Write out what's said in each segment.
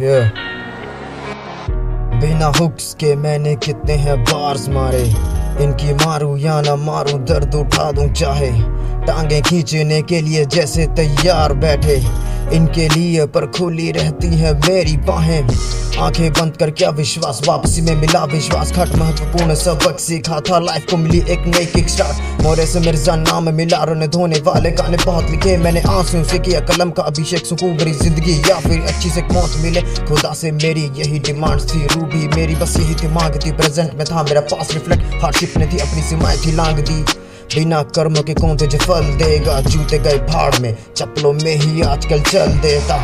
yeah. बिना hooks के मैंने कितने हैं बार्स मारे। इनकी मारू या ना मारू, दर्द उठा दूँ चाहे। टांगे खींचने के लिए जैसे तैयार बैठे। इनके लिए पर खुली रहती है मेरी बाहें। आँखें बंद कर क्या विश्वास वापसी में मिला विश्वास। खट महत्वपूर्ण सबक सीखा था। लाइफ को मिली एक नई किक स्टार्ट मोरे से मिर्ज़ा नाम मिला रोने धोने वाले गाने बहुत लिखे। मैंने आँसू से किया कलम का अभिषेक। सुकून भरी ज़िंदगी या फिर अच्छी से मौत मिले। खुदा से मेरी यही डिमांड थी। रूबी मेरी बस यही थी मांग थी। प्रेजेंट में था मेरा पास रिफ्लेक्ट हार्डशिप ने थी अपनी सीमाएँ थी लांग दी। बिना कर्म के कौन तुझे फल देगा? जूते गए भाड़ में। चप्पलों में ही आजकल चल देता।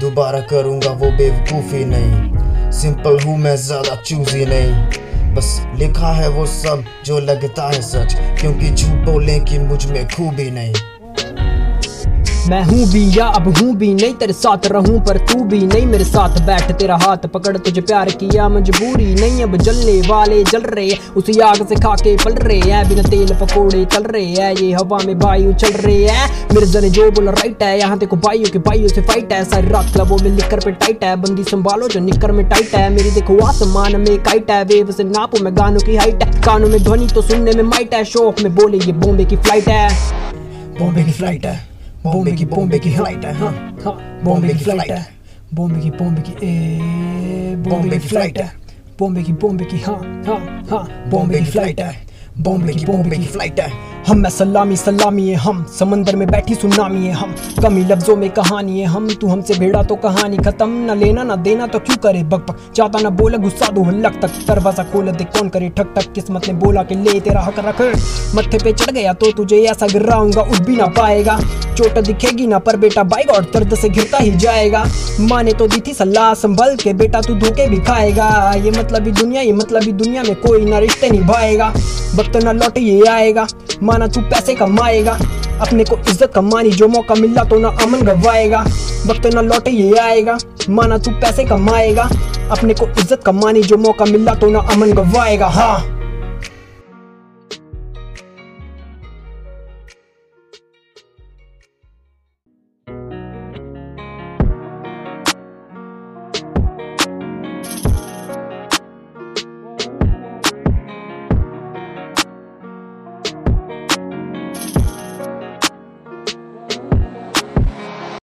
दोबारा करूँगा वो बेवकूफ़ी नहीं। सिंपल हूँ मैं, ज़्यादा चूजी नहीं। बस लिखा है वो सब जो लगता है सच, क्योंकि झूठ बोलने कि मुझमें खूबी नहीं। मैं हूँ भी या अब हूँ भी नहीं, तेरे साथ रहूँ पर तू भी नहीं। मेरे साथ बैठ, तेरा हाथ पकड़, तुझे प्यार किया मजबूरी नहीं। अब जलने वाले जल रहे उसी आग से खा के पल रहे हैं। बिना तेल पकोड़े चल रहे हैं, ये हवा में वायु चल रहे हैं। मिर्ज़ा ने जो बोला राइट है, यहाँ देखो भाइयों के भाइयों से फाइट है। सारी रात क्लबों में निकर पे टाइट है, बंदी संभालो जो निकर में टाइट है। मेरी देखो आसमान में काइट है, वेव से नापो मैं गानों की हाइट है। कानों में ध्वनि तो सुनने में माइट है, शौक में बोले ये बॉम्बे की फ़्लाइट है। बॉम्बे की फ़्लाइट है। बॉम्बे की बॉम्बे की फ़्लाइट है हाँ हाँ बॉम्बे की फ़्लाइट है बॉम्बे की बॉम्बे की ए बॉम्बे की फ़्लाइट है बॉम्बे की बॉम्बे की हाँ हाँ हाँ बॉम्बे की फ़्लाइट है बॉम्बे की बॉम्बे की फ़्लाइट है हम में सलामी सलामी है हम समंदर में बैठी सुनामी है हम कमी लफ्जों में कहानी है हम तू हमसे भेड़ा तो कहानी खत्म न लेना ना देना तो क्यों करे बक बक चाहता ना बोला गुस्सा दो हल्लक तक दरवाज़ा खोल दे कौन करे ठक ठक किस्मत ने बोला कि ले तेरा हक रख मत्थे पे चढ़ गया तो तुझे ऐसा गिर गिराऊँगा उठ भी ना पाएगा चोट दिखेगी ना, पर बेटा बाइक और दर्द से घिरता ही जाएगा। माँ ने तो दी थी सलाह संभल के, बेटा तू धोखे भी खाएगा। ये मतलब दुनिया, ये मतलब दुनिया में कोई ना रिश्ते निभाएगा। वक्त ना लौट, ये आएगा। माना तू पैसे कमाएगा। अपने को इज़्ज़त कमानी जो मौका मिला तो ना अमन गवाएगा। वक्त ना लौट, ये आएगा। माना तू पैसे कमाएगा। अपने को इज़्ज़त कमानी जो मौका मिला तो ना अमन गवाएगा। हाँ।